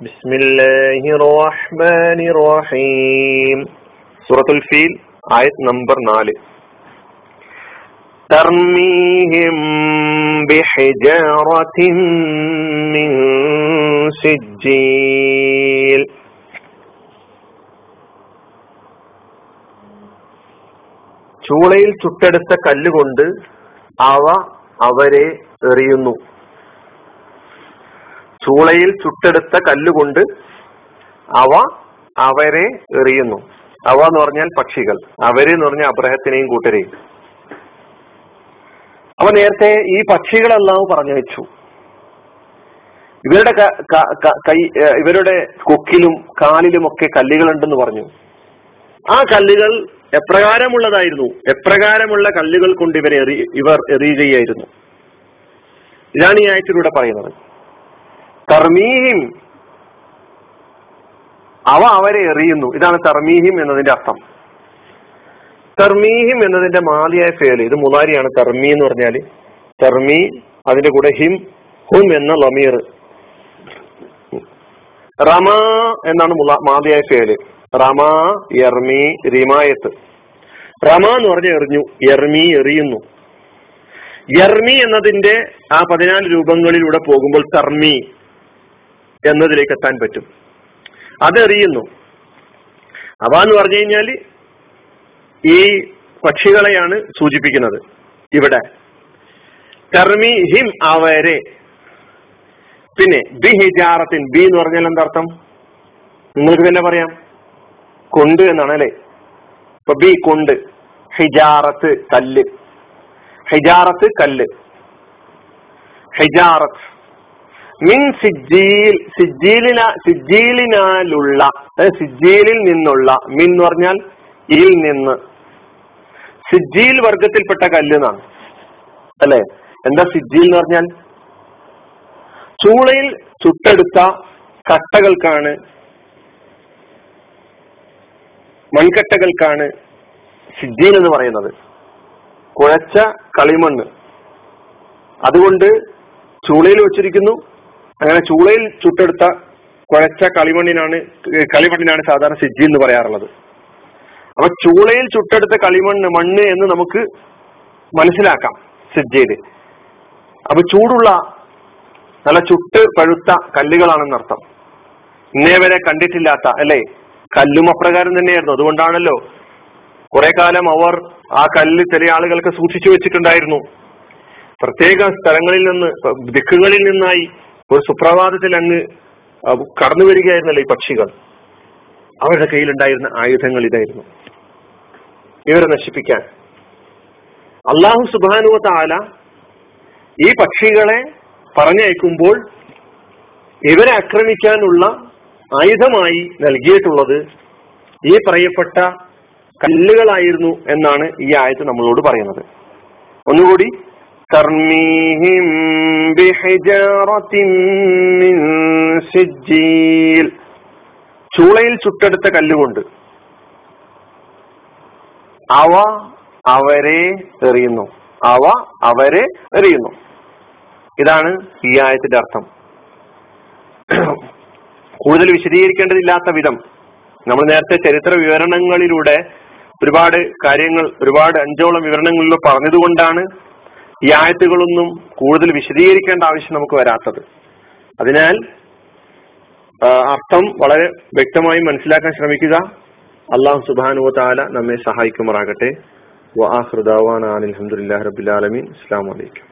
بسم الله الرحمن الرحيم سورة الفيل آية نمبر 4 ترميهم بحجارة من سجيل ചൂളയിൽ ചുട്ടെടുത്ത കല്ലുകൊണ്ട് അവ അവരെ എറിയുന്നു ചൂളയിൽ ചുട്ടെടുത്ത കല്ലുകൊണ്ട് അവ അവരെ എറിയുന്നു. അവ എന്ന് പറഞ്ഞാൽ പക്ഷികൾ. അവരെ എന്ന് പറഞ്ഞാൽ അബ്രഹത്തിനെയും കൂട്ടരെയും. അവ നേരത്തെ ഈ പക്ഷികളെല്ലാം പറഞ്ഞു വെച്ചു. ഇവരുടെ കൈ ഇവരുടെ കൊക്കിലും കാലിലും ഒക്കെ കല്ലുകളുണ്ടെന്ന് പറഞ്ഞു. ആ കല്ലുകൾ എപ്രകാരമുള്ളതായിരുന്നു? എപ്രകാരമുള്ള കല്ലുകൾ കൊണ്ട് ഇവരെ എറി ഇവർ എറിയുകയായിരുന്നു. ഇതാണ് ഈ ആയത്തിലൂടെ പറയുന്നത്. തർമീഹിം അവ അവരെ എറിയുന്നു. ഇതാണ് തർമീഹിം എന്നതിന്റെ അർത്ഥം. തർമീഹിം എന്നതിന്റെ മാലിയായ ഫേൽ ഇത് മുലാരിയാണ് തർമി എന്ന് പറഞ്ഞാൽ. തർമി അതിന്റെ കൂടെ ഹിം ഹും എന്ന ലമീർ. റമ എന്നാണ് മാലിയായ ഫേൽ. റമ എർമി റിമായത്ത് റമ എന്ന് പറഞ്ഞ എറിഞ്ഞു എർമി എറിയുന്നു. എർമി എന്നതിന്റെ ആ പതിനാല് രൂപങ്ങളിലൂടെ പോകുമ്പോൾ തർമി. എന്നതിലേക്ക് എത്താൻ പറ്റും. അതെറിയുന്നു. അവ എന്ന് പറഞ്ഞു കഴിഞ്ഞാൽ ഈ പക്ഷികളെയാണ് സൂചിപ്പിക്കുന്നത് ഇവിടെ. കർമ്മി ഹിം അവരെ. പിന്നെ ബി ഹിജാറത്തിൻ ബി എന്ന് പറഞ്ഞാൽ എന്താർത്ഥം നിങ്ങൾക്ക് തന്നെ പറയാം. കൊണ്ട് എന്നാണ് അല്ലെ? ഇപ്പൊ ബി കൊണ്ട്. ഹിജാറത്ത് കല്ല്. ഹിജാറത്ത് കല്ല്. ഹിജാറത്ത്. മിൻ സിജീൽ സിജീലിന സിജീലിനാലുള്ള സിജീലിൽ നിന്നുള്ള മിൻ എന്ന് പറഞ്ഞാൽ ഇൽ നിന്ന്. സിജീൽ വർഗത്തിൽപ്പെട്ട കല്ല് എന്നാണ്. അല്ലെ? എന്താ സിജീൽ എന്ന് പറഞ്ഞാൽ? ചൂളയിൽ ചുട്ടെടുത്ത കട്ടകൾക്കാണ് മൺകട്ടകൾക്കാണ് സിജീൽ എന്ന് പറയുന്നത്. കുഴച്ച കളിമണ്ണ്. അതുകൊണ്ട് ചൂളയിൽ വെച്ചിരിക്കുന്നു അങ്ങനെ ചൂളയിൽ ചുട്ടെടുത്ത കുഴച്ച കളിമണ്ണിനാണ് കളിമണ്ണിനാണ് സാധാരണ സിജ്ജി എന്ന് പറയാറുള്ളത്. അപ്പൊ ചൂളയിൽ ചുട്ടെടുത്ത കളിമണ്ണ് മണ്ണ് എന്ന് നമുക്ക് മനസ്സിലാക്കാം സിജ്ജയിൽ അപ്പൊ ചൂടുള്ള നല്ല ചുട്ട് പഴുത്ത കല്ലുകളാണെന്നർത്ഥം ഇന്നേ വരെ കണ്ടിട്ടില്ലാത്ത അല്ലെ? കല്ലും അപ്രകാരം തന്നെയായിരുന്നു. അതുകൊണ്ടാണല്ലോ കുറെ കാലം അവർ ആ കല്ല് ചില ആളുകൾക്ക് സൂക്ഷിച്ചു വെച്ചിട്ടുണ്ടായിരുന്നു. പ്രത്യേക സ്ഥലങ്ങളിൽ നിന്ന് ദിക്കുകളിൽ നിന്നായി ഒരു സുപ്രഭാതത്തിൽ അങ്ങ് കടന്നു വരികയായിരുന്നല്ലോ ഈ പക്ഷികൾ. അവരുടെ കയ്യിലുണ്ടായിരുന്ന ആയുധങ്ങൾ ഇതായിരുന്നു. ഇവരെ നശിപ്പിക്കാൻ. അള്ളാഹു സുബാനുവ താല ഈ പക്ഷികളെ പറഞ്ഞയക്കുമ്പോൾ ഇവരെ ആക്രമിക്കാനുള്ള ആയുധമായി നൽകിയിട്ടുള്ളത് ഈ പറയപ്പെട്ട കല്ലുകളായിരുന്നു എന്നാണ് ഈ ആയത് നമ്മളോട് പറയുന്നത്. ഒന്നുകൂടി തർമീഹിം ചൂളയിൽ ചുട്ടെടുത്ത കല്ലുകൊണ്ട്. അവ അവരെ എറിയുന്നു. അവ അവരെ എറിയുന്നു. ഇതാണ് ഈ ആയത്തിന്റെ അർത്ഥം. കൂടുതൽ വിശദീകരിക്കേണ്ടതില്ലാത്ത വിധം നമ്മൾ നേരത്തെ ചരിത്ര വിവരണങ്ങളിലൂടെ ഒരുപാട് കാര്യങ്ങൾ ഒരുപാട് അഞ്ചോളം വിവരണങ്ങളിലൂടെ പറഞ്ഞതുകൊണ്ടാണ് ഈ ആയത്തുകളൊന്നും കൂടുതൽ വിശദീകരിക്കേണ്ട ആവശ്യം നമുക്ക് വരാത്തത്. അതിനാൽ അർത്ഥം വളരെ വ്യക്തമായി മനസ്സിലാക്കാൻ ശ്രമിക്കുക. അള്ളാഹു സുബാനു താല നമ്മെ സഹായിക്കുമാറാകട്ടെ. വാഹൃദാവാൻ അലഹമുല്ലാ റബിലാലമീൻ അസ്സാം വലൈക്കും